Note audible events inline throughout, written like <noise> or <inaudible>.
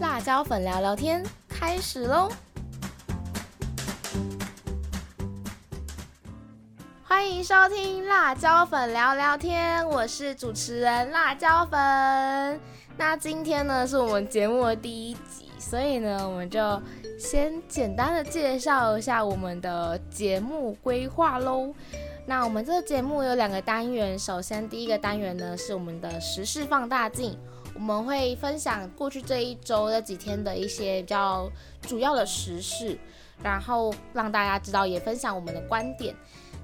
辣椒粉聊聊天开始喽！欢迎收听辣椒粉聊聊天，我是主持人辣椒粉。那今天呢是我们节目的第一集，所以呢我们就先简单的介绍一下我们的节目规划喽。那我们这个节目有两个单元，首先第一个单元呢是我们的时事放大镜。我们会分享过去这一周这几天的一些比较主要的时事，然后让大家知道，也分享我们的观点。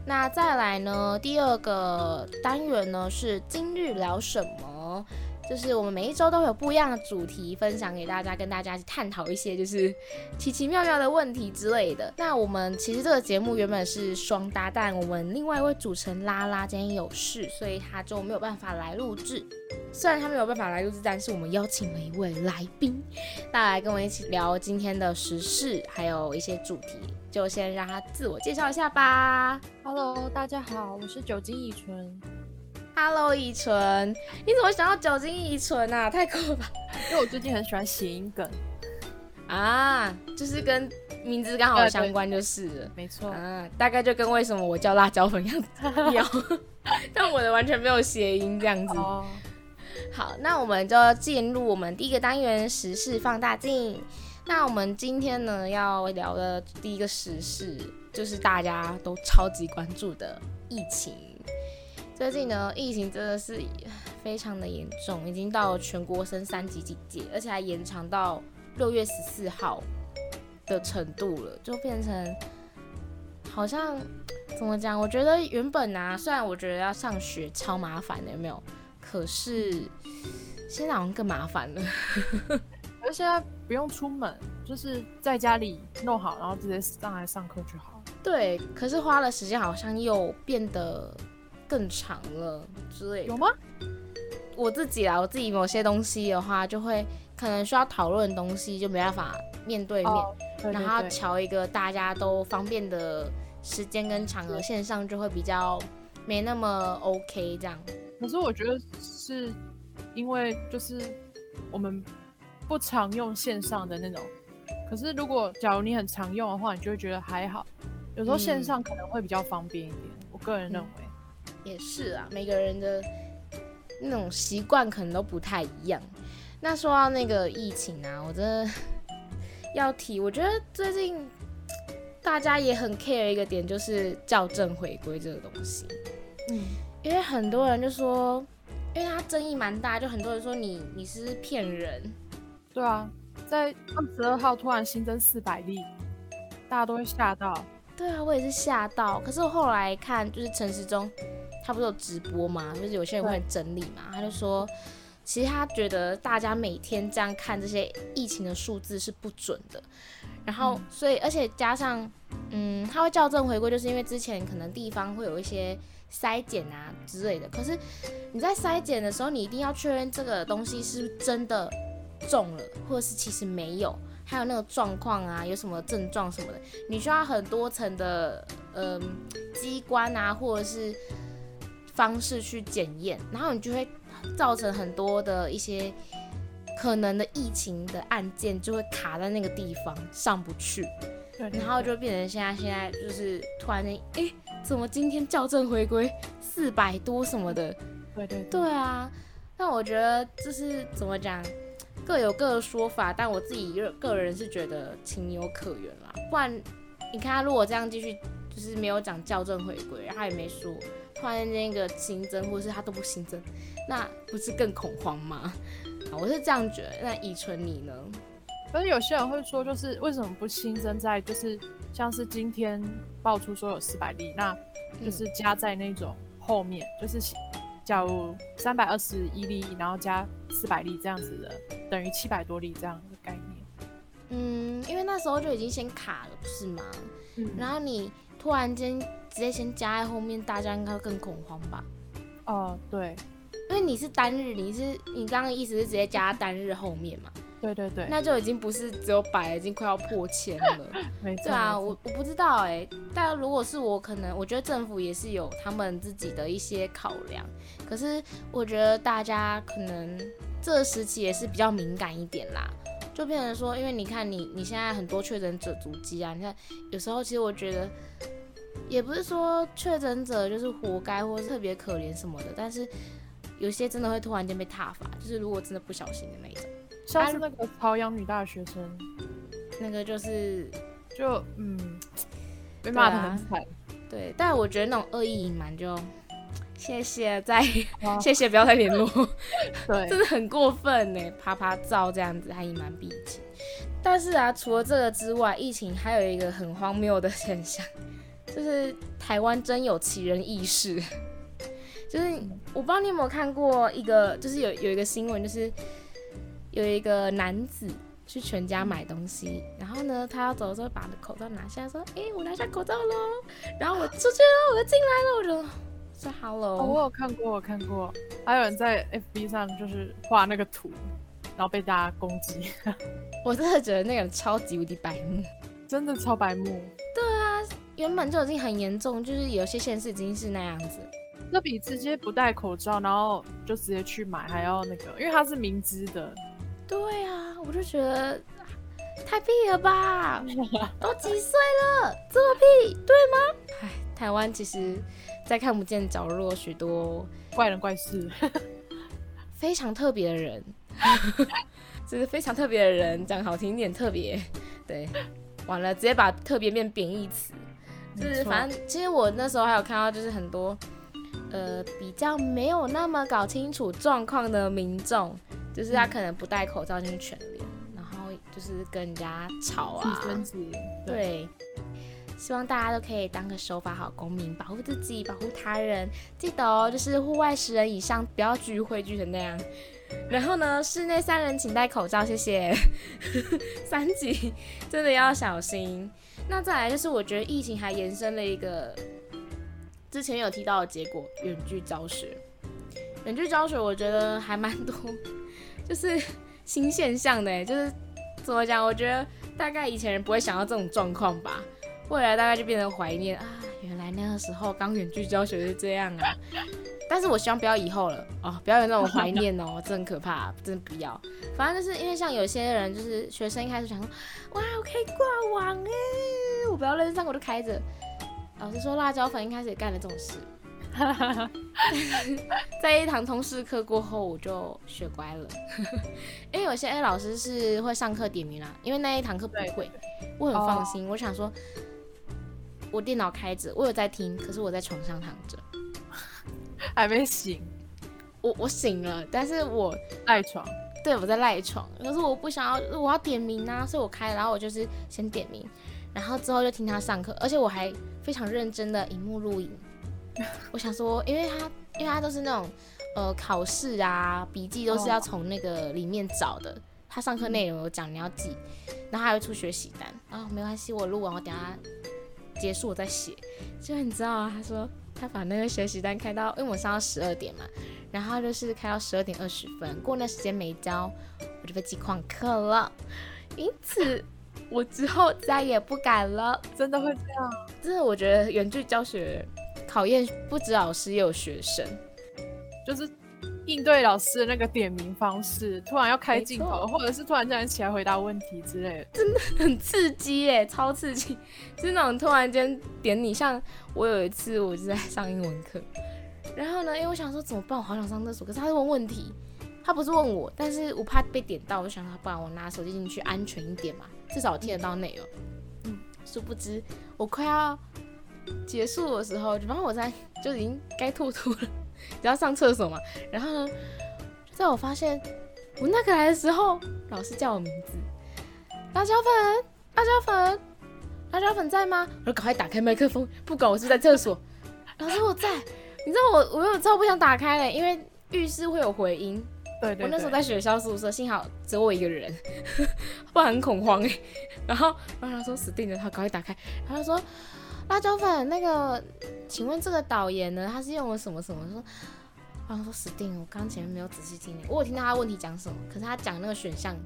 那再来呢，第二个单元呢是今日聊什么？就是我们每一周都有不一样的主题分享给大家，跟大家去探讨一些就是奇奇妙妙的问题之类的。那我们其实这个节目原本是双搭档，我们另外一位主持人拉拉今天有事，所以他就没有办法来录制。虽然他没有办法来录制，但是我们邀请了一位来宾，大家来跟我一起聊今天的时事，还有一些主题。就先让他自我介绍一下吧。Hello，大家好，我是酒精乙醇。Hello，乙醇，你怎么想到酒精乙醇啊？<laughs> 太酷了吧！因为我最近很喜欢谐音梗啊，就是跟名字刚好相关，就是了。没错啊，大概就跟为什么我叫辣椒粉一样妙，<laughs> 但我的完全没有谐音这样子。好，那我们就进入我们第一个单元时事放大镜。那我们今天呢要聊的第一个时事，就是大家都超级关注的疫情。最近呢，疫情真的是非常的严重，已经到全国升三级警戒，而且还延长到六月十四号的程度了，就变成好像怎么讲？我觉得原本啊，虽然我觉得要上学超麻烦的，有没有？可是现在好像更麻烦了，<laughs> 而现在不用出门，就是在家里弄好，然后直接上来上课就好。对，可是花了时间好像又变得。更长了之类的有吗？我自己啊，我自己某些东西的话，就会可能需要讨论的东西，就没办法面对面，然后调一个大家都方便的时间跟场合，线上就会比较没那么 OK 这样。可是我觉得是因为就是我们不常用线上的那种，可是如果假如你很常用的话，你就会觉得还好。有时候线上可能会比较方便一点，我个人认为。也是啊，每个人的那种习惯可能都不太一样。那说到那个疫情啊，我真的 <laughs> 要提，我觉得最近大家也很 care 一个点，就是校正回归这个东西。嗯，因为很多人就说，因为它争议蛮大，就很多人说你你是骗人。对啊，在二十二号突然新增四百例，大家都会吓到。对啊，我也是吓到。可是我后来看，就是陈时中。他不是有直播吗？就是有些人会整理嘛，他就说，其实他觉得大家每天这样看这些疫情的数字是不准的，然后所以而且加上，嗯，他会校正回归，就是因为之前可能地方会有一些筛检啊之类的，可是你在筛检的时候，你一定要确认这个东西是真的中了，或者是其实没有，还有那个状况啊，有什么症状什么的，你需要很多层的嗯机关啊，或者是。方式去检验，然后你就会造成很多的一些可能的疫情的案件就会卡在那个地方上不去，然后就变成现在现在就是突然间，哎，怎么今天校正回归四百多什么的？对对对啊，但我觉得这是怎么讲，各有各的说法，但我自己个个人是觉得情有可原啦。不然你看他如果这样继续，就是没有讲校正回归，然后也没说。突然间一个新增，或者是他都不新增，那不是更恐慌吗？<laughs> 我是这样觉得。那乙醇你呢？可是有些人会说，就是为什么不新增在，就是像是今天爆出说有四百例，那就是加在那种后面，就是假如三百二十一例，然后加四百例这样子的，等于七百多例这样的概念。嗯，因为那时候就已经先卡了，不是吗？嗯。然后你突然间。直接先加在后面，大家应该更恐慌吧？哦，对，因为你是单日，你是你刚刚意思是直接加单日后面嘛？对对对，那就已经不是只有百，已经快要破千了。<laughs> 没错。对啊，我我不知道哎，但如果是我，可能我觉得政府也是有他们自己的一些考量。可是我觉得大家可能这个时期也是比较敏感一点啦。就变成说，因为你看你你现在很多确诊者足迹啊，你看有时候其实我觉得，也不是说确诊者就是活该或是特别可怜什么的，但是有些真的会突然间被踏伐，就是如果真的不小心的那一种，像是那个朝阳女大学生，那个就是就嗯被骂的很惨。对，但我觉得那种恶意隐瞒就。谢谢，再哦 <laughs> 谢谢，不要再联络，<laughs> 对，真的很过分呢，啪啪照这样子还隐瞒病情。但是啊，除了这个之外，疫情还有一个很荒谬的现象，就是台湾真有奇人异事。就是我不知道你有没有看过一个，就是有有一个新闻，就是有一个男子去全家买东西，然后呢，他要走的时候把口罩拿下，说：“诶，我拿下口罩喽。”然后我出去了，我就进来了，我就说 “hello”。哦，我有看过，我看过，还有人在 FB 上就是画那个图，然后被大家攻击，<laughs> 我真的觉得那个人超级无敌白目，真的超白目。对啊原本就已经很严重，就是有些现实已经是那样子。那比直接不戴口罩，然后就直接去买还要那个，因为他是明知的。对啊，我就觉得太屁了吧，<laughs> 都几岁了，这么屁，对吗？唉，台湾其实，在看不见角落，许多怪人怪事，<laughs> 非常特别的人，<laughs> 就是非常特别的人，讲好听一点，特别，对，完了，直接把特别变贬义词，就是反正其实我那时候还有看到，就是很多呃比较没有那么搞清楚状况的民众，就是他可能不戴口罩进去全联，然后就是跟人家吵啊，对，希望大家都可以当个守法好公民，保护自己，保护他人。记得哦，就是户外十人以上，不要聚会聚成那样。然后呢，室内三人请戴口罩，谢谢。<laughs> 三级真的要小心。那再来就是，我觉得疫情还延伸了一个之前有提到的结果，远距教学。远距教学我觉得还蛮多，就是新现象的，就是怎么讲？我觉得大概以前人不会想到这种状况吧，未来大概就变成怀念啊，原来那个时候刚远距教学是这样啊。但是我希望不要以后了哦，不要有那种怀念哦，<laughs> 这很可怕，真的不要。反正就是因为像有些人，就是学生一开始想说，哇，我可以挂网哎，我不要认上我就开着。老师说，辣椒粉一开始也干了这种事，<laughs> 在一堂通识课过后，我就学乖了。<laughs> 因为有些老师是会上课点名啦，因为那一堂课不会，我很放心。我想说，我电脑开着，我有在听，可是我在床上躺着。还没醒，我我醒了，但是我赖床。对我在赖床，可是我不想要，我要点名啊，所以我开，然后我就是先点名，然后之后就听他上课，而且我还非常认真的荧幕录影。<laughs> 我想说，因为他因为他都是那种呃考试啊笔记都是要从那个里面找的，他上课内容有讲你要记，然后还会出学习单，然后没关系，我录完我等下结束我再写。就你知道啊，他说他把那个学习单开到，因为我上到十二点嘛，然后就是开到十二点二十分，过那时间没交，我就被记旷课了。因此，我之后再也不敢了。真的会这样？真的，我觉得远距教学考验不止老师，也有学生。就是应对老师的那个点名方式，突然要开镜头，或者是突然叫人起来回答问题之类的。真的很刺激耶，超刺激，就是那种突然间点你，像我有一次我就在上英文课，然后呢，因为我想说怎么办，我好想上厕所，可是他在问问题，他不是问我，但是我怕被点到，我就想说不然我拿手机进去安全一点嘛，至少我听得到内容。嗯，殊不知我快要结束的时候，然后我在就已经该吐吐了，只要上厕所嘛，然后呢，就在我发现我那个来的时候，老师叫我名字。辣椒粉，辣椒粉，辣椒粉在吗？我就赶快打开麦克风，不管我是在厕所，老师我在。你知道我我有超不想打开嘞，因为浴室会有回音。对对我那时候在学校宿舍，幸好只有我一个人，<laughs> 不然很恐慌哎。然后然后他说死定了，他赶快打开，然后他说辣椒粉那个，请问这个导言呢？他是用了什么什么？说。然后说死定了，我刚前面没有仔细听，我有听到他问题讲什么，可是他讲那个选项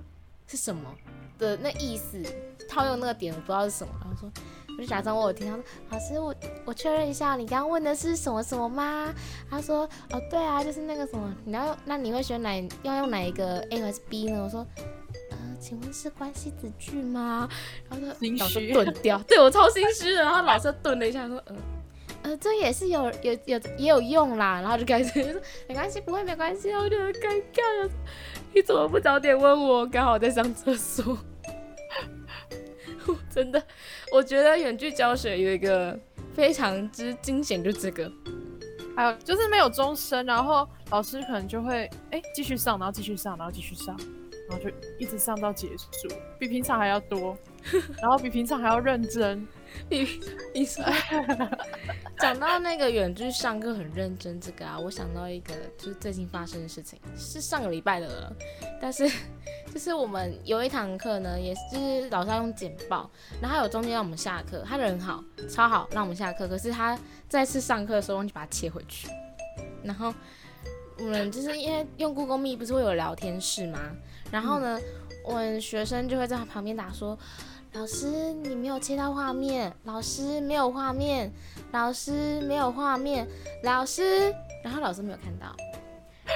是什么的那意思，套用那个点我不知道是什么。然后说，我就假装我有听，他说老师我我确认一下，你刚刚问的是什么什么吗？他说哦对啊，就是那个什么，你要那你会选哪要用哪一个 A 还是 B 呢？我说呃、请问是关系子句吗？然后他心老师顿掉，<laughs> 对我超心虚的。然后老师顿了一下说，呃。这也是有有有也有用啦，然后就开始说 <laughs> 没关系，不会没关系，我就很尴尬。你怎么不早点问我？刚好在上厕所。<laughs> 真的，我觉得远距教学有一个非常之惊险，就这个，还有就是没有钟声，然后老师可能就会哎继续上，然后继续上，然后继续上，然后就一直上到结束，比平常还要多，然后比平常还要认真。<laughs> 你你说 <laughs> 讲到那个远距上课很认真这个啊，我想到一个就是最近发生的事情，是上个礼拜的了，但是就是我们有一堂课呢，也是就是老师要用简报，然后他有中间让我们下课，他人好超好，让我们下课，可是他再次上课的时候忘记把它切回去，然后我们就是因为用 Google Meet 不是会有聊天室吗？然后呢，我们学生就会在他旁边打说。老师，你没有切到画面。老师没有画面。老师没有画面。老师，然后老师没有看到。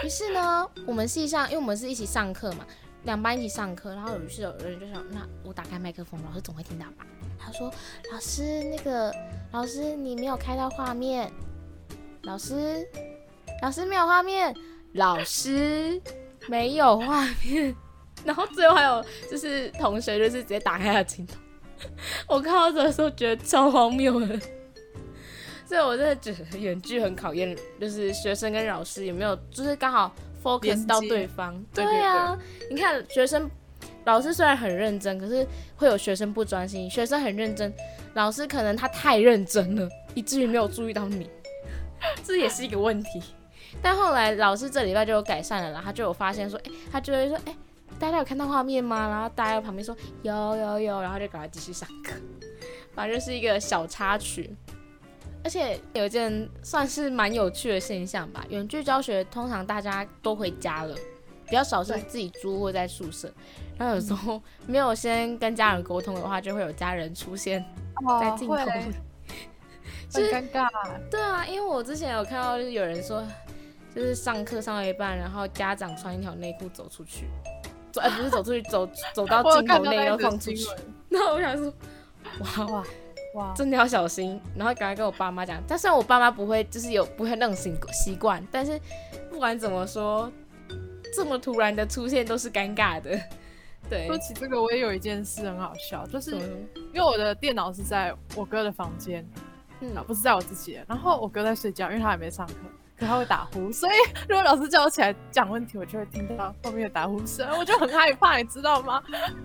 于是呢，我们系上，因为我们是一起上课嘛，两班一起上课，然后于是有人就想，那我打开麦克风，老师总会听到吧？他说：“老师，那个老师你没有开到画面。老师，老师没有画面。老师没有画面。”然后最后还有就是同学就是直接打开他的镜头，<laughs> 我看到的时候觉得超荒谬的，所以我真的觉得远距很考验，就是学生跟老师有没有就是刚好 focus 到对方。对啊，你看学生老师虽然很认真，可是会有学生不专心，学生很认真，老师可能他太认真了，以至于没有注意到你，<laughs> 这也是一个问题。但后来老师这礼拜就有改善了啦，他就有发现说，哎，他就会说，哎。大家有看到画面吗？然后大家在旁边说有有有，然后就赶快继续上课。反正就是一个小插曲，而且有一件算是蛮有趣的现象吧。远距教学通常大家都回家了，比较少是自己租或在宿舍。然后有时候没有先跟家人沟通的话，就会有家人出现在镜头里，<laughs> 很尴尬。对啊，因为我之前有看到，就是有人说，就是上课上到一半，然后家长穿一条内裤走出去。走哎，不是走出去，走走到镜头内要放出去。然后我想说，哇哇哇，真的要小心。然后赶快跟我爸妈讲，但虽然我爸妈不会，就是有不会那种习习惯，但是不管怎么说，这么突然的出现都是尴尬的。对，说起这个，我也有一件事很好笑，就是因为我的电脑是在我哥的房间，嗯，不是在我自己的。然后我哥在睡觉，因为他还没上课。他会打呼，<laughs> 所以如果老师叫我起来讲问题，我就会听到后面的打呼声，我就很害怕，你知道吗？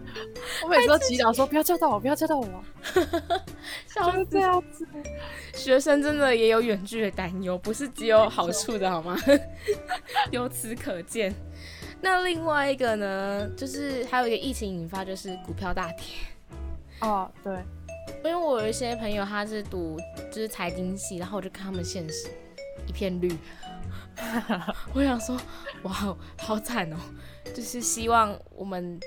<laughs> 我每次都祈祷说不要叫到我，不要叫到我。就是这样子，<laughs> 学生真的也有远距的担忧，不是只有好处的好吗？由此可见，那另外一个呢，就是还有一个疫情引发，就是股票大跌。哦，对，因为我有一些朋友他是读就是财经系，然后我就看他们现实。一片绿，<laughs> 我想说，哇，好惨哦！就是希望我们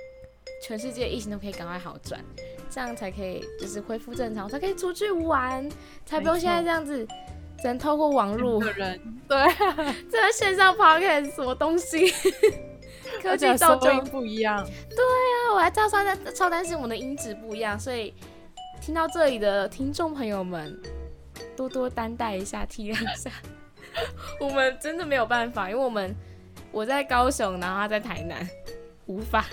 全世界疫情都可以赶快好转，这样才可以就是恢复正常，才可以出去玩，才不用现在这样子，只能透过网络。人 <laughs> 对，在线上 podcast 什么东西，<laughs> 科技造就不一样。对啊，我还超担超担心我们的音质不一样，所以听到这里的听众朋友们，多多担待一下，体谅一下。<laughs> 我们真的没有办法，因为我们我在高雄，然后他在台南，无法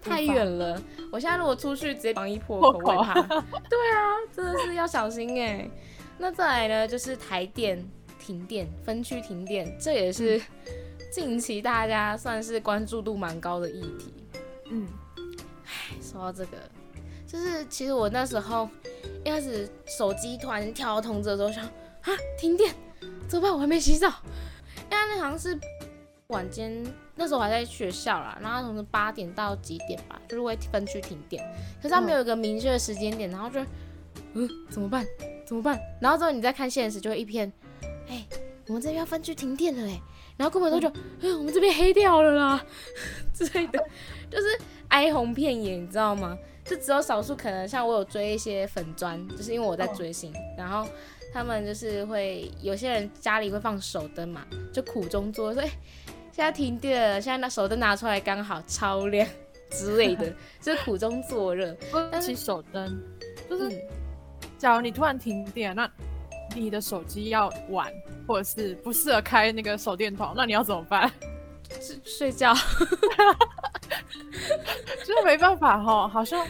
太远了。我现在如果出去，直接防疫破口，我怕。<laughs> 对啊，真的是要小心哎。那再来呢，就是台电停电，分区停电，这也是近期大家算是关注度蛮高的议题。嗯，唉，说到这个，就是其实我那时候一开始手机突然跳到通知的时候，想啊，停电。怎么办？我还没洗澡。因为那好像是晚间，那时候我还在学校啦。然后从八点到几点吧，就是会分区停电。可是他没有一个明确的时间点，然后就，嗯，怎么办？怎么办？然后之后你再看现实，就会一片，哎，我们这边要分区停电了哎。然后过没多久，哎，我们这边黑掉了啦 <laughs> 之类的，就是哀鸿遍野，你知道吗？就只有少数可能，像我有追一些粉砖，就是因为我在追星，然后。他们就是会有些人家里会放手灯嘛，就苦中作乐，说哎，现在停电了，现在那手灯拿出来刚好超亮，之类的，<laughs> 就是苦中作乐。但是手灯就是，嗯假如你突然停电，那你的手机要玩，或者是不适合开那个手电筒，那你要怎么办？睡睡觉，<laughs> <laughs> 就是没办法哈，好像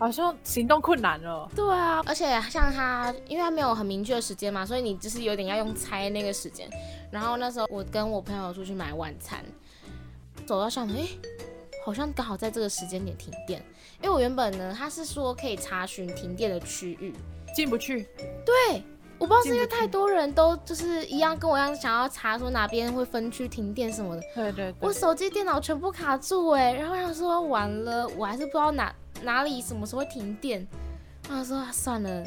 好像行动困难了。对啊，而且像他，因为他没有很明确的时间嘛，所以你就是有点要用猜那个时间。然后那时候我跟我朋友出去买晚餐，走到上面，哎，好像刚好在这个时间点停电。因为我原本呢，他是说可以查询停电的区域，进不去。对。我不知道是因为太多人都就是一样跟我一样想要查说哪边会分区停电什么的，对对。我手机电脑全部卡住哎，然后他说完了，我还是不知道哪哪里什么时候会停电。然后说算了，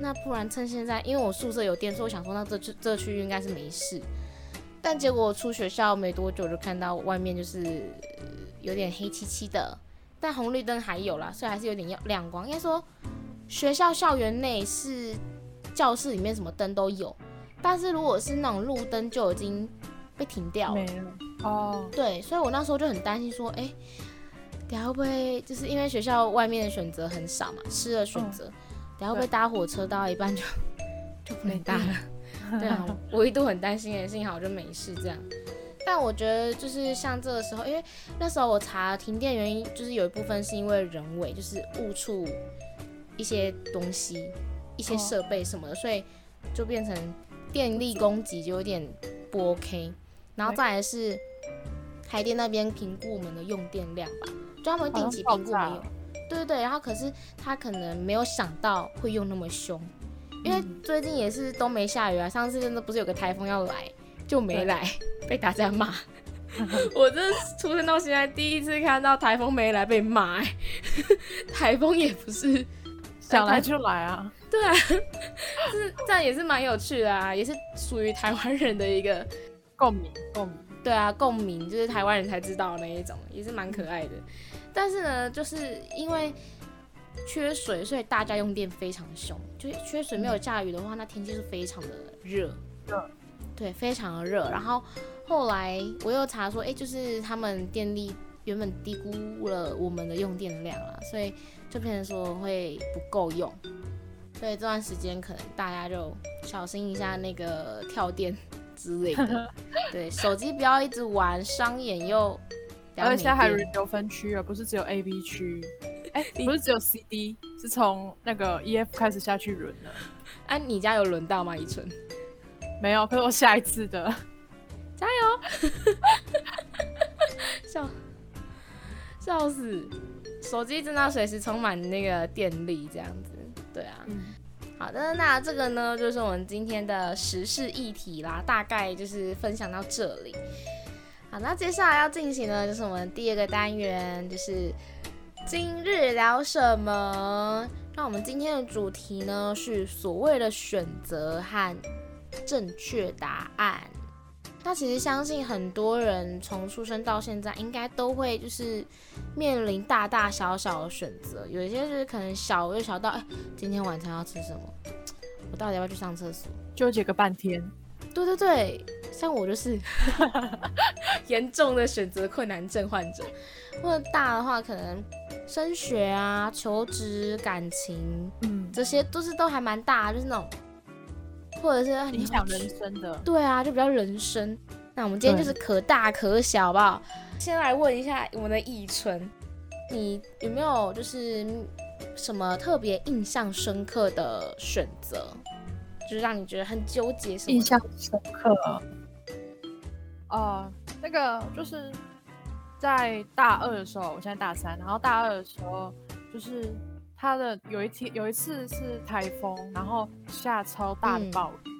那不然趁现在，因为我宿舍有电，所以我想说那这区这区域应该是没事。但结果我出学校没多久就看到外面就是有点黑漆漆的，但红绿灯还有啦，所以还是有点要亮光。应该说学校校园内是。教室里面什么灯都有，但是如果是那种路灯就已经被停掉了。没了哦。对，所以我那时候就很担心说，哎，等下会不会就是因为学校外面的选择很少嘛，吃的选择，等下会不会搭火车到一半就 <laughs> 就不能搭了？<laughs> 对啊，我一度很担心，幸好就没事这样。但我觉得就是像这个时候，因为那时候我查停电原因，就是有一部分是因为人为，就是误触一些东西。一些设备什么的，所以就变成电力供给就有点不 OK。然后再来是海淀那边评估我们的用电量吧，专门定期评估没有。对对对，然后可是他可能没有想到会用那么凶，因为最近也是都没下雨啊。上次真的不是有个台风要来就没来，被大家骂。<laughs> 我这出生到现在第一次看到台风没来被骂，<laughs> 台风也不是 <laughs> 想来就来啊。对啊，是这样也是蛮有趣的啊，也是属于台湾人的一个共鸣共鸣。对啊，共鸣就是台湾人才知道那一种，也是蛮可爱的。但是呢，就是因为缺水，所以大家用电非常凶。就缺水没有下雨的话，那天气是非常的热。热。对，非常的热。然后后来我又查说，哎，就是他们电力原本低估了我们的用电量了，所以就变成说会不够用。所以这段时间可能大家就小心一下那个跳电 <laughs> 之类的，<laughs> 对，手机不要一直玩，伤眼又。而且现在还有分区了，不是只有 A、B 区，哎，不是只有 C、D，是从那个 E、F 开始下去轮了。哎，你家有轮到吗，宜春？<laughs> 没有，可是我下一次的，<laughs> 加油！笑笑死，手机真的随时充满那个电力，这样子。对啊，好的，那这个呢就是我们今天的时事议题啦，大概就是分享到这里。好，那接下来要进行的就是我们第二个单元，就是今日聊什么？那我们今天的主题呢是所谓的选择和正确答案。那其实相信很多人从出生到现在，应该都会就是面临大大小小的选择。有一些是可能小又小到，哎，今天晚餐要吃什么？我到底要不要去上厕所？纠结个半天。对对对，像我就是 <laughs> 严重的选择困难症患者。或者大的话，可能升学啊、求职、感情，嗯，这些都是都还蛮大，就是那种。或者是影响人生的，对啊，就比较人生。那我们今天就是可大可小，好不好？先来问一下我们的易春，你有没有就是什么特别印象深刻的选择，就是让你觉得很纠结？印象深刻？哦，那个就是在大二的时候，我现在大三，然后大二的时候就是。他的有一天有一次是台风，然后下超大的暴雨，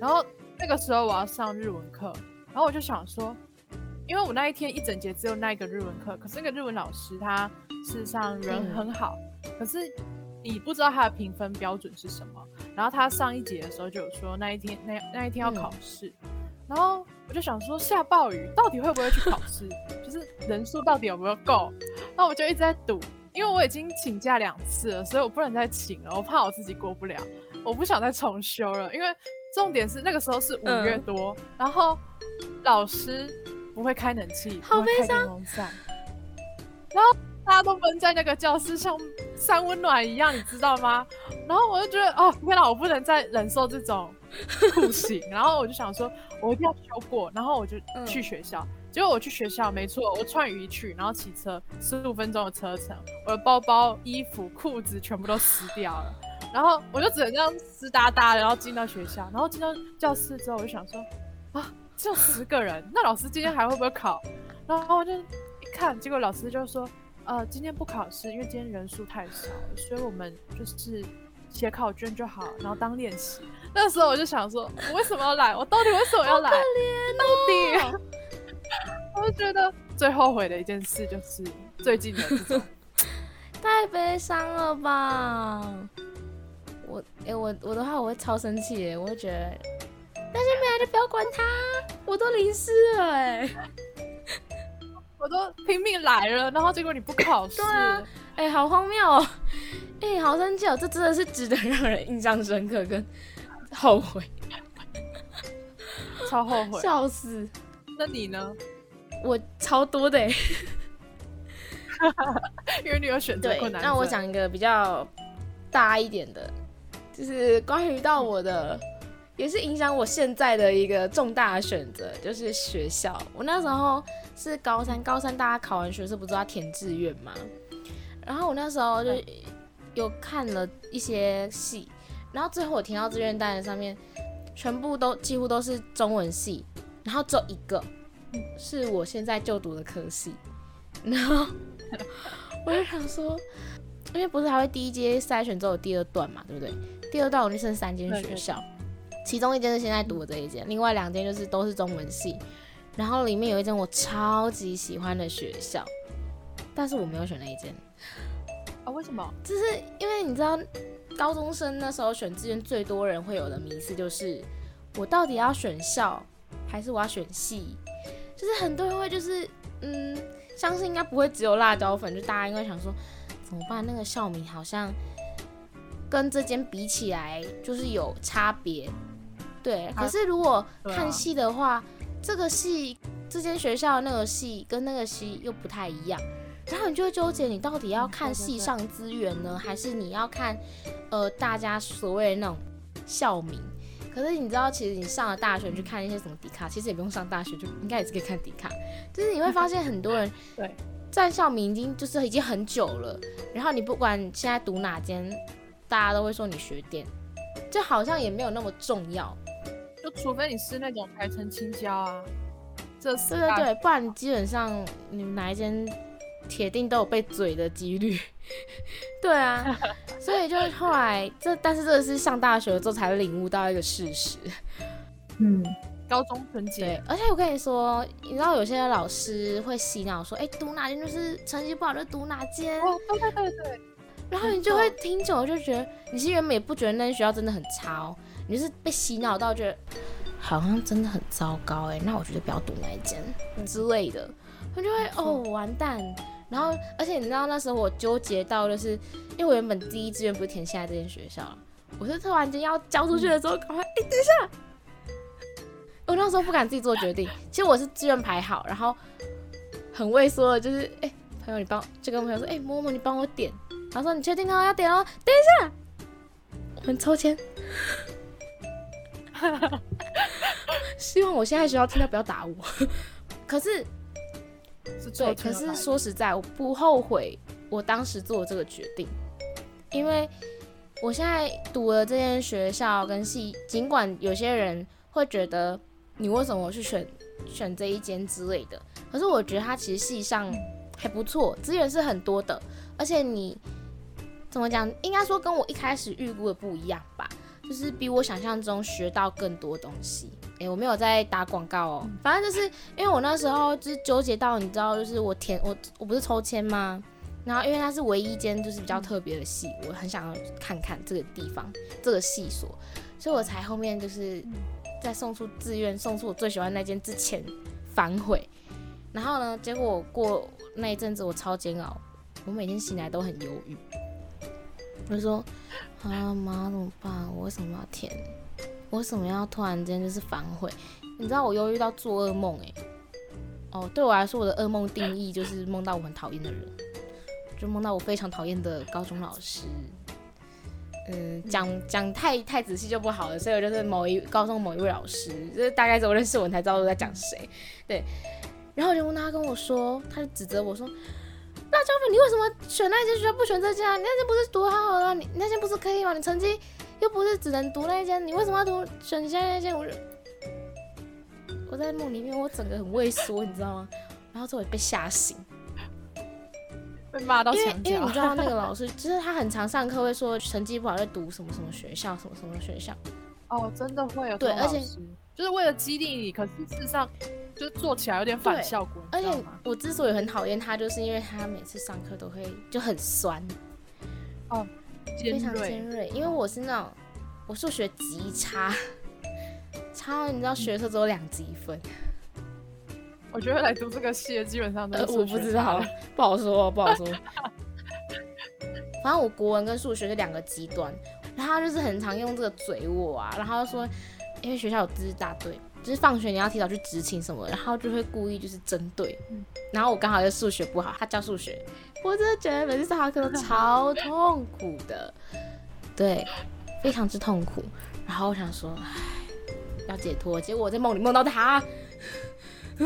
然后那个时候我要上日文课，然后我就想说，因为我那一天一整节只有那一个日文课，可是那个日文老师他事实上人很好，可是你不知道他的评分标准是什么。然后他上一节的时候就有说那一天那那一天要考试，然后我就想说下暴雨到底会不会去考试，<laughs> 就是人数到底有没有够，那我就一直在赌。因为我已经请假两次了，所以我不能再请了。我怕我自己过不了，我不想再重修了。因为重点是那个时候是五月多，然后老师不会开冷气，好悲伤。然后大家都闷在那个教室，像三温暖一样，你知道吗？然后我就觉得，哦，天哪，我不能再忍受这种酷刑。<laughs> 然后我就想说，我一定要修过。然后我就去学校，结果我去学校，没错，我穿雨衣去，然后骑车十五分钟的车程，我的包包、衣服、裤子全部都湿掉了。然后我就只能这样湿哒哒的，然后进到学校，然后进到教室之后，我就想说，啊，只有十个人，那老师今天还会不会考？然后我就一看，结果老师就说。呃，今天不考试，因为今天人数太少，所以我们就是写考卷就好，然后当练习。那时候我就想说，我为什么要来？我到底为什么要来？到底？<laughs> 我就觉得最后悔的一件事就是最近的这种，<laughs> 太悲伤了吧？我哎，我我的话我会超生气哎，我会觉得那些没来就不要管他，我都淋湿了哎。我都拼命来了，然后结果你不考试，对啊，哎，好荒谬哦，哎，好生气哦，这真的是值得让人印象深刻跟后悔，超后悔，笑死。那你呢？我超多的，<laughs> 因为你有选择困难。那我讲一个比较大一点的，就是关于到我的，也是影响我现在的一个重大的选择，就是学校。我那时候。是高三，高三大家考完学测不是要填志愿吗？然后我那时候就有看了一些系，然后最后我填到志愿单上面，全部都几乎都是中文系，然后只有一个是我现在就读的科系，然后我就想说，因为不是还会第一阶筛选之后有第二段嘛，对不对？第二段我就剩三间学校，其中一间是现在读的这一间，另外两间就是都是中文系。然后里面有一间我超级喜欢的学校，但是我没有选那一间。啊？为什么？就是因为你知道，高中生那时候选志愿最多人会有的迷思就是，我到底要选校还是我要选系？就是很多人会就是，嗯，相信应该不会只有辣椒粉，就大家应该想说，怎么办？那个校名好像跟这间比起来就是有差别。对，可是如果看戏的话。这个戏这间学校那个戏跟那个戏又不太一样，然后你就会纠结，你到底要看戏上资源呢，还是你要看呃大家所谓的那种校名？可是你知道，其实你上了大学去看一些什么迪卡，其实也不用上大学就应该也是可以看迪卡，就是你会发现很多人 <laughs> 对在校名已经就是已经很久了，然后你不管现在读哪间，大家都会说你学电，就好像也没有那么重要。就除非你是那种台城青椒啊，这对对对，不然基本上你们哪一间铁定都有被嘴的几率。<laughs> 对啊，<laughs> 所以就后来这，但是这个是上大学之后才领悟到一个事实。嗯，高中纯洁。而且我跟你说，你知道有些老师会洗脑说，哎，读哪间就是成绩不好就读哪间。哦，对对对对。然后你就会听久了就觉得，你是原本也不觉得那间学校真的很差哦。你是被洗脑到觉得好像真的很糟糕哎，那我觉得不要读那一间之类的，我就会哦完蛋。然后而且你知道那时候我纠结到就是，因为我原本第一志愿不是填现在这间学校，我是突然间要交出去的时候，赶快哎等一下，我那时候不敢自己做决定。其实我是志愿排好，然后很畏缩的，就是哎朋友你帮就跟朋友说哎摸摸你帮我点，然后说你确定哦要点哦，等一下我们抽签。<laughs> 希望我现在学校听到不要打我。<laughs> 可是，是对，可是说实在，我不后悔我当时做这个决定，因为我现在读了这间学校跟系，尽管有些人会觉得你为什么去选选这一间之类的，可是我觉得它其实系上还不错，资源是很多的，而且你怎么讲，应该说跟我一开始预估的不一样吧。就是比我想象中学到更多东西。哎，我没有在打广告哦，反正就是因为我那时候就是纠结到，你知道，就是我填我我不是抽签吗？然后因为它是唯一间就是比较特别的系，我很想要看看这个地方这个系所，所以我才后面就是在送出志愿送出我最喜欢那间之前反悔。然后呢，结果我过那一阵子我超煎熬，我每天醒来都很犹豫。我就说。啊妈，怎么办？我为什么要填？我为什么要突然间就是反悔？你知道我忧郁到做噩梦哎。哦，对我来说，我的噩梦定义就是梦到我很讨厌的人。就梦到我非常讨厌的高中老师。嗯，讲讲太太仔细就不好了，所以我就是某一高中某一位老师，就是大概只有认识我才知道我在讲谁。对，然后我就问他跟我说，他就指责我说：“辣椒粉，你为什么选那间学校不选这家？你那间不是读好好的，你那间不是可以吗？你成绩又不是只能读那一间，你为什么要读选现在那间？”我就我在梦里面，我整个很畏缩，你知道吗？然后最后被吓醒。被骂到墙角因为你知。道 <laughs> 那个老师，就是他很常上课会说成绩不好就读什么什么学校，什么什么学校。哦，真的会有对而且就是为了激励你，可是事实上就做起来有点反效果，而且？我之所以很讨厌他，就是因为他每次上课都会就很酸，哦非常尖锐，因为我是那种我数学极差，差到你知道学的时候只有两积分，我觉得来读这个系的基本上都呃，我不知道，不好说，不好说。<laughs> 反正我国文跟数学是两个极端，然后他就是很常用这个嘴我啊，然后就说，因为学校有知识大队，就是放学你要提早去执勤什么，然后就会故意就是针对，嗯然后我刚好又数学不好，他教数学，我真的觉得每次上他课都超痛苦的，对，非常之痛苦。然后我想说，唉，要解脱，结果我在梦里梦到他，<laughs>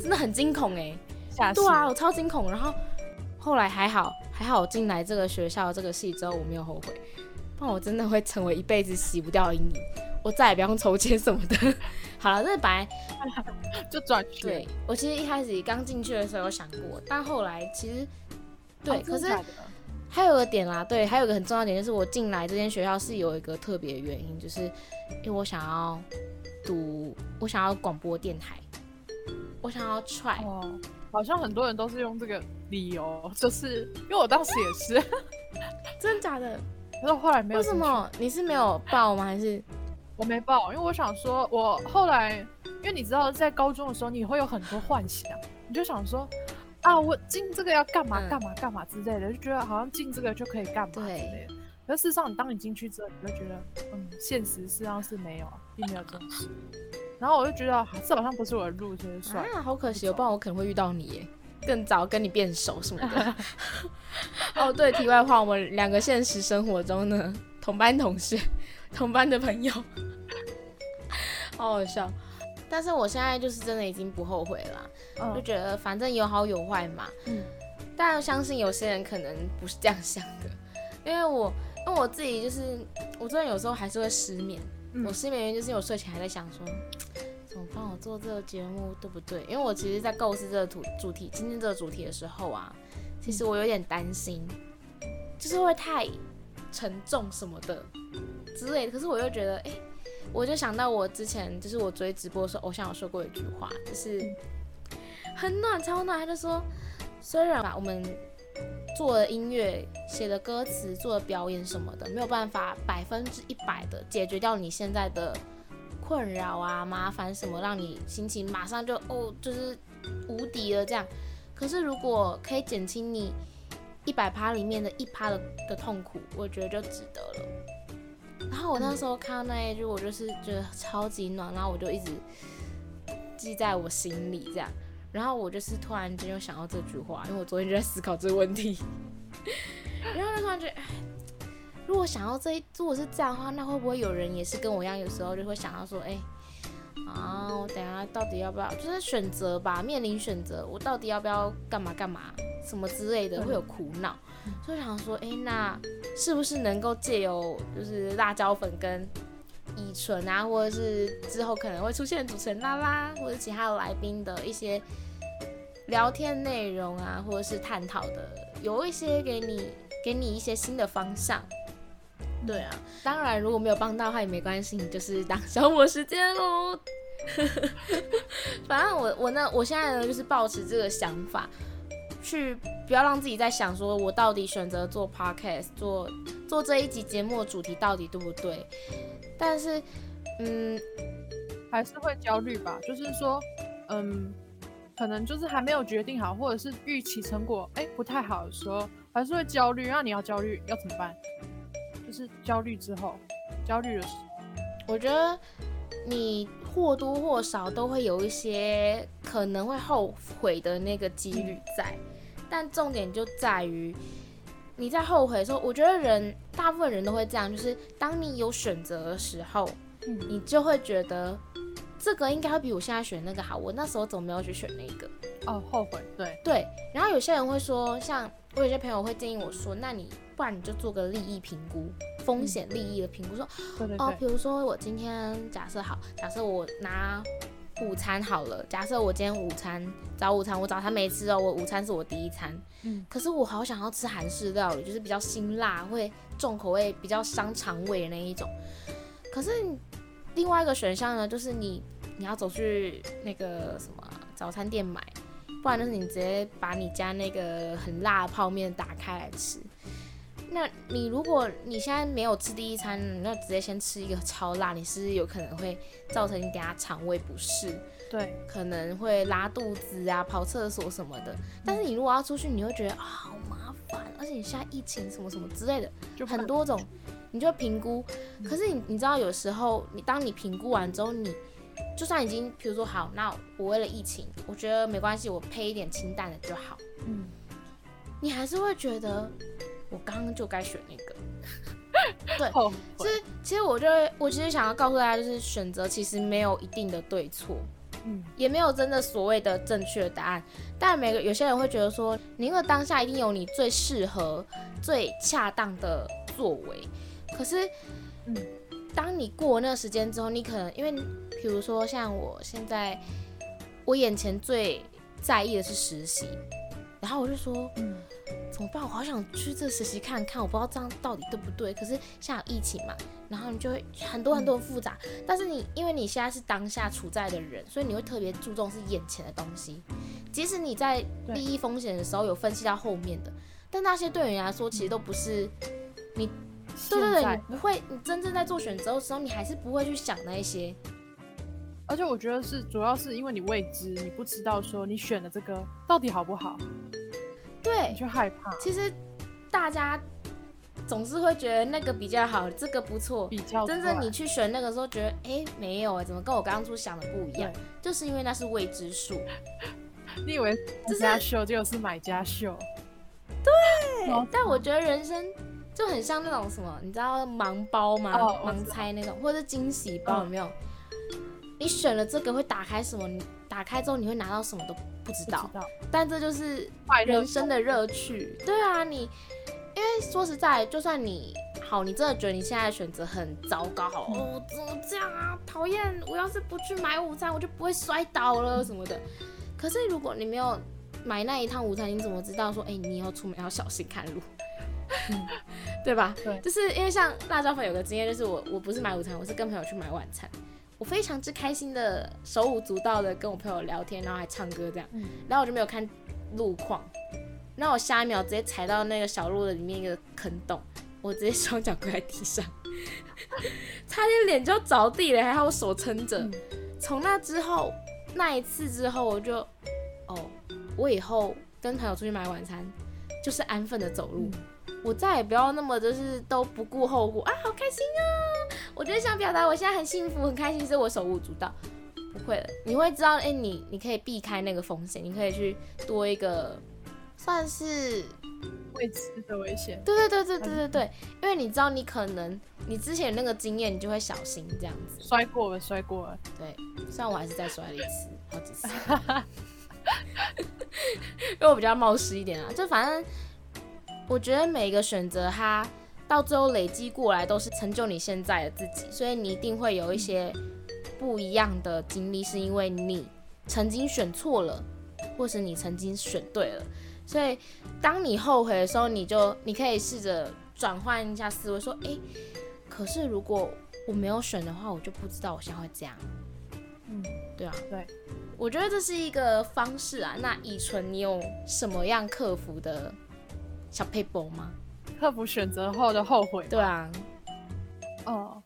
真的很惊恐哎、对啊，我超惊恐。然后后来还好，还好我进来这个学校这个系之后，我没有后悔，不然我真的会成为一辈子洗不掉的阴影。我再也不用抽签什么的。好了，这本来 <laughs> 就转学对，我其实一开始刚进去的时候有想过，但后来其实对，哦可是还有个点啦，对，还有个很重要的点就是我进来这间学校是有一个特别的原因，就是因为我想要读，我想要广播电台，我想要 try，、哦，好像很多人都是用这个理由，就是因为我当时也是，<laughs> 真的假的？可是后来没有。为什？么你是没有报吗？还是我没报，因为我想说，我后来，因为你知道，在高中的时候，你会有很多幻想，你就想说，啊，我进这个要干嘛嗯干嘛干嘛之类的，就觉得好像进这个就可以干嘛之对类的。可是事实上，你当你进去之后，你就觉得，嗯，现实事实上是没有，并没有这种事。然后我就觉得，啊这好像不是我的路，所以就算了。啊，好可惜哦，不然我可能会遇到你耶，更早跟你变熟什么的。<laughs> 哦，对，题外话，我们两个现实生活中呢，同班同学，同班的朋友，<laughs> 好好笑。但是我现在就是真的已经不后悔了啦，就嗯觉得反正有好有坏嘛。嗯但相信有些人可能不是这样想的，<laughs> 因为我因为我自己就是我真的有时候还是会失眠。嗯我失眠原因就是因为我睡前还在想说，<tsk> 怎么帮我做这个节目对不对？因为我其实，在构思这个主主题今天这个主题的时候啊，其实我有点担心，就是会太沉重什么的之类的。可是我又觉得，哎、我就想到我之前就是我追直播的时候，偶像有说过一句话，就是很暖超暖，他就说，虽然吧我们做的音乐、写的歌词、做的表演什么的，没有办法百分之一百的解决掉你现在的困扰啊、麻烦什么，让你心情马上就哦，就是无敌了这样。可是如果可以减轻你一百趴里面的一趴的的痛苦，我觉得就值得了。然后我那时候看到那一句，我就是觉得超级暖，然后我就一直记在我心里这样。然后我就是突然间又想到这句话，因为我昨天就在思考这个问题，<laughs> 然后就突然觉得，哎，如果想要这一，如果是这样的话，那会不会有人也是跟我一样，有时候就会想到说，哎，啊，我等下到底要不要，就是选择吧，面临选择，我到底要不要干嘛干嘛，什么之类的，会有苦恼，所以想说，哎，那是不是能够借由就是辣椒粉跟乙醇啊，或者是之后可能会出现的主持人拉拉，或者其他的来宾的一些聊天内容啊，或者是探讨的，有一些给你给你一些新的方向。对啊，当然如果没有帮到的话也没关系，你就是当消磨时间喽。<laughs> 反正我我呢，我现在呢就是保持这个想法，去不要让自己在想说我到底选择做 podcast 做做这一集节目的主题到底对不对？但是，嗯，还是会焦虑吧，就是说，嗯，可能就是还没有决定好，或者是预期成果哎不太好的时候，还是会焦虑。那你要焦虑要怎么办？就是焦虑之后，焦虑的时候。我觉得你或多或少都会有一些可能会后悔的那个几率在，但重点就在于你在后悔的时候，我觉得人大部分人都会这样，就是当你有选择的时候，嗯。你就会觉得这个应该会比我现在选那个好，我那时候怎么没有去选那个？哦，后悔，对，对，然后有些人会说，像我有些朋友会建议我说，那你不然你就做个利益评估，风险利益的评估，说哦，比如说我今天假设好，假设我拿午餐好了，假设我今天午餐早午餐我早餐没吃哦，我午餐是我第一餐，嗯，可是我好想要吃韩式料理，就是比较辛辣，会重口味，比较伤肠胃的那一种。可是另外一个选项呢，就是你你要走去那个什么早餐店买，不然就是你直接把你家那个很辣的泡面打开来吃。那你如果你现在没有吃第一餐，你要直接先吃一个超辣，你是有可能会造成你等下肠胃不适，对，可能会拉肚子啊、跑厕所什么的。但是你如果要出去，你会觉得啊好麻烦，而且你现在疫情什么什么之类的，就很多种，你就评估。可是你你知道，有时候你当你评估完之后，你就算已经，比如说好，那我为了疫情，我觉得没关系，我配一点清淡的就好。嗯，你还是会觉得我刚刚就该选那个。<laughs> 对其实其实我就会，我其实想要告诉大家，就是选择其实没有一定的对错。嗯，也没有真的所谓的正确的答案，但每个有些人会觉得说，你因为当下一定有你最适合、最恰当的作为，可是，嗯，当你过那个时间之后，你可能因为，比如说像我现在，我眼前最在意的是实习，然后我就说，嗯，怎么办？我好想去这实习看看，我不知道这样到底对不对。可是现在有疫情嘛，然后你就会很多很多复杂。但是你因为你现在是当下处在的人，所以你会特别注重是眼前的东西。即使你在利益风险的时候有分析到后面的，但那些对你来说其实都不是你对对对，你不会，你真正在做选择的时候，你还是不会去想那一些。而且我觉得是主要是因为你未知，你不知道说你选的这个到底好不好，对你，就害怕其实大家总是会觉得那个比较好，这个不错。比较。真正你去选那个时候，觉得哎、诶没有哎、怎么跟我刚刚初想的不一样？就是因为那是未知数。<laughs> 你以为这是家秀，结果是买家秀。对哦但我觉得人生就很像那种什么，你知道盲包吗？盲猜那种，或者是惊喜包，嗯有没有？你选了这个会打开什么？你打开之后你会拿到什么都不知道知。道但这就是人生的乐趣。对啊，你因为说实在，就算你好，你真的觉得你现在的选择很糟糕，好嗯哦，怎么这样啊？讨厌！我要是不去买午餐，我就不会摔倒了什么的。可是如果你没有买那一趟午餐，你怎么知道说，哎、你以后出门要小心看路？<laughs> 对吧？对就是因为像辣椒粉有个经验，就是我我不是买午餐，我是跟朋友去买晚餐。我非常之开心的手舞足蹈的跟我朋友聊天，然后还唱歌这样，嗯然后我就没有看路况，然后我下一秒直接踩到那个小路的里面一个坑洞，我直接双脚跪在地上，<laughs> 差点脸就着地了，还好我手撑着。嗯从那之后，那一次之后，我就哦，我以后跟朋友出去买晚餐，就是安分的走路，我再也不要那么就是都不顾后果啊，好开心啊！我就是想表达我现在很幸福、很开心，所以我手舞足蹈。不会了，你会知道，哎、你你可以避开那个风险，你可以去多一个，算是未知的危险。对对对对对对对，因为你知道你可能你之前那个经验，你就会小心这样子。摔过了，摔过了。对，虽然我还是再摔了一次，好几次，因为我比较冒失一点啊。就反正我觉得每一个选择，它到最后累积过来都是成就你现在的自己，所以你一定会有一些不一样的经历，是因为你曾经选错了，或是你曾经选对了。所以当你后悔的时候，你就你可以试着转换一下思维，说，诶，可是如果我没有选的话，我就不知道我现在会这样。嗯，对啊，对，我觉得这是一个方式啊。那以纯，你有什么样克服的小 paper 吗？克服选择后的后悔。对，啊，哦、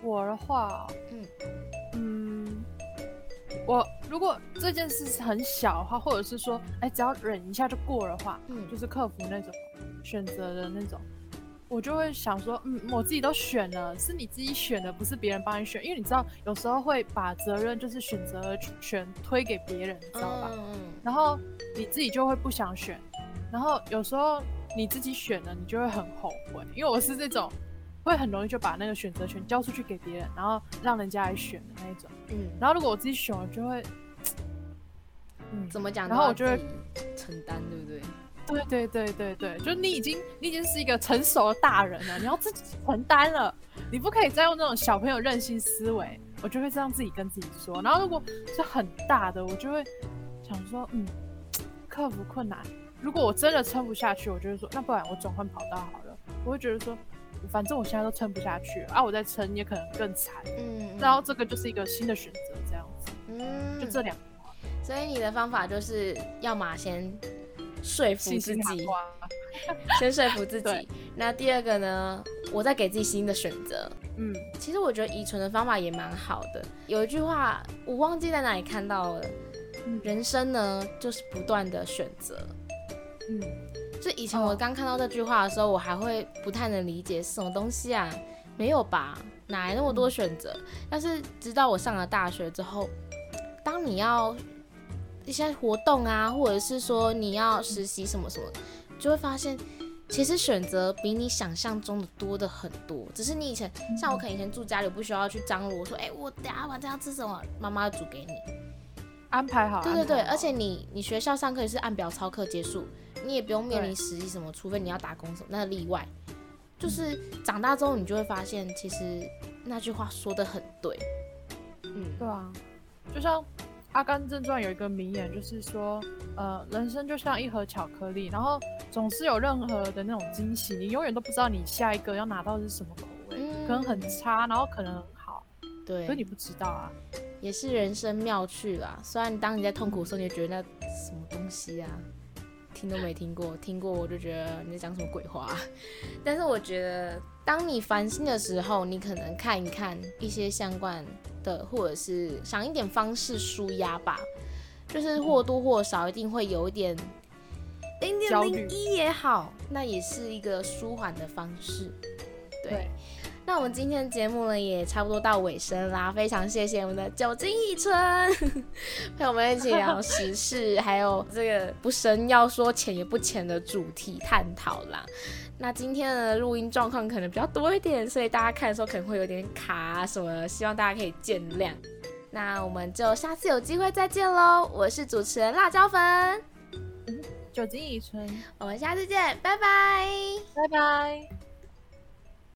我的话，嗯嗯，我如果这件事是很小的话，或者是说，哎，只要忍一下就过的话，嗯就是克服那种选择的那种，我就会想说，嗯，我自己都选了，是你自己选的，不是别人帮你选，因为你知道，有时候会把责任就是选择权推给别人，你知道吧？嗯嗯然后你自己就会不想选，然后有时候你自己选了，你就会很后悔，因为我是这种会很容易就把那个选择权交出去给别人，然后让人家来选的那一种。嗯，然后如果我自己选了，就会，嗯，怎么讲？然后我就会承担，对不对？对对对对对，就是你已经你已经是一个成熟的大人了，你要自己承担了，你不可以再用那种小朋友任性思维。我就会这样自己跟自己说。然后如果是很大的，我就会想说，嗯，<tsk> 克服困难。如果我真的撑不下去，我就会说，那不然我转换跑道好了。我会觉得说，反正我现在都撑不下去了啊，我再撑也可能更惨。嗯，然后这个就是一个新的选择，这样子。嗯，就这两。所以你的方法就是要么先。说服自己，<laughs> 先说服自己。那第二个呢？我再给自己新的选择。嗯，其实我觉得遗存的方法也蛮好的。有一句话我忘记在哪里看到了，人生呢就是不断的选择。嗯，就以前我刚看到这句话的时候，我还会不太能理解什么东西啊？没有吧？哪来那么多选择？但是直到我上了大学之后，当你要。一些活动啊，或者是说你要实习什么什么，就会发现其实选择比你想象中的多的很多。只是你以前像我可能以前住家里，不需要去张罗说，哎，我等下晚上要吃什么，妈妈煮给你安排好。对对对，而且你你学校上课也是按表操课结束，你也不用面临实习什么，除非你要打工什么，那例外。就是长大之后，你就会发现，其实那句话说的很对。嗯，对啊，就像。《阿甘正传》有一个名言，就是说，呃，人生就像一盒巧克力，然后总是有任何的那种惊喜，你永远都不知道你下一个要拿到的是什么口味，可能很差，然后可能很好，对，可你不知道啊，也是人生妙趣啦。虽然当你在痛苦的时候，你就觉得那什么东西啊，听都没听过，听过我就觉得你在讲什么鬼话。但是我觉得，当你烦心的时候，你可能看一看一些相关。的，或者是想一点方式舒压吧，就是或多或少一定会有一点零点零一也好，那也是一个舒缓的方式。对，那我们今天的节目呢也差不多到尾声啦，非常谢谢我们的酒精乙醇 <laughs> 陪我们一起聊时事，还有这个不深要说浅也不浅的主题探讨啦。那今天的录音状况可能比较多一点，所以大家看的时候可能会有点卡什么，希望大家可以见谅。那我们就下次有机会再见喽！我是主持人辣椒粉，酒精乙醇，我们下次见，拜拜，拜拜。